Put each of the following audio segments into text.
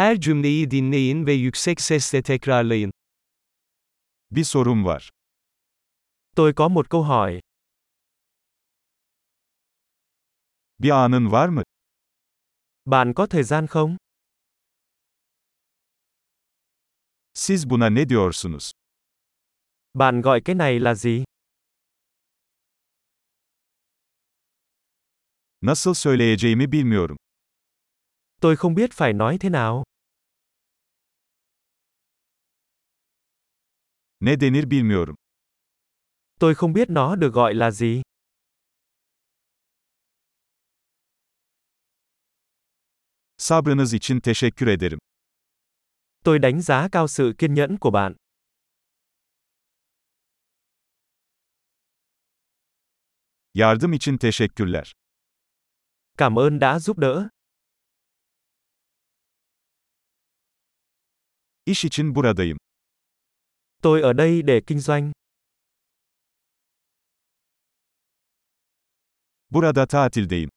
Her cümleyi dinleyin ve yüksek sesle tekrarlayın. Bir sorum var. Tôi có một câu hỏi. Bir anın var mı? Bạn có thời gian không? Siz buna ne diyorsunuz? Bạn gọi cái này là gì? Nasıl söyleyeceğimi bilmiyorum. Tôi không biết phải nói thế nào. Ne denir bilmiyorum. Tôi không biết nó được gọi là gì. Sabrınız için teşekkür ederim. Tôi đánh giá cao sự kiên nhẫn của bạn. Yardım için teşekkürler. Cảm ơn đã giúp đỡ. İş için buradayım. Tôi ở đây để kinh doanh. Burada tatildeyim.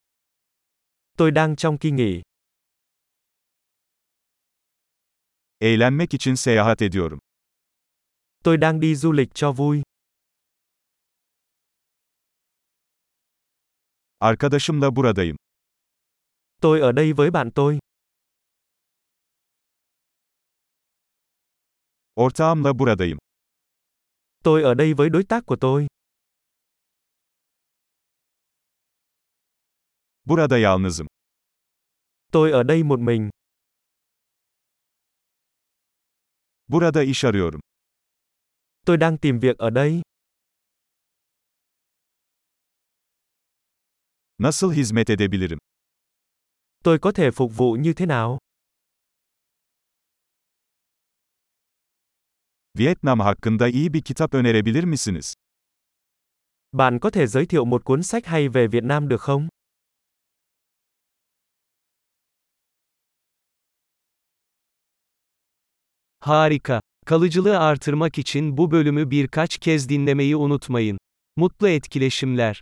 Tôi đang trong kỳ nghỉ. Eğlenmek için seyahat ediyorum. Tôi đang đi du lịch cho vui. Arkadaşımla buradayım. Tôi ở đây với bạn tôi. Ortağımla buradayım. Tôi ở đây với đối tác của tôi. Burada yalnızım. Tôi ở đây một mình. Burada iş arıyorum. Tôi đang tìm việc ở đây. Nasıl hizmet edebilirim? Tôi có thể phục vụ như thế nào? Vietnam hakkında iyi bir kitap önerebilir misiniz? Bạn có thể giới thiệu một cuốn sách hay về Việt Nam được không? Harika. Kalıcılığı artırmak için bu bölümü birkaç kez dinlemeyi unutmayın. Mutlu etkileşimler.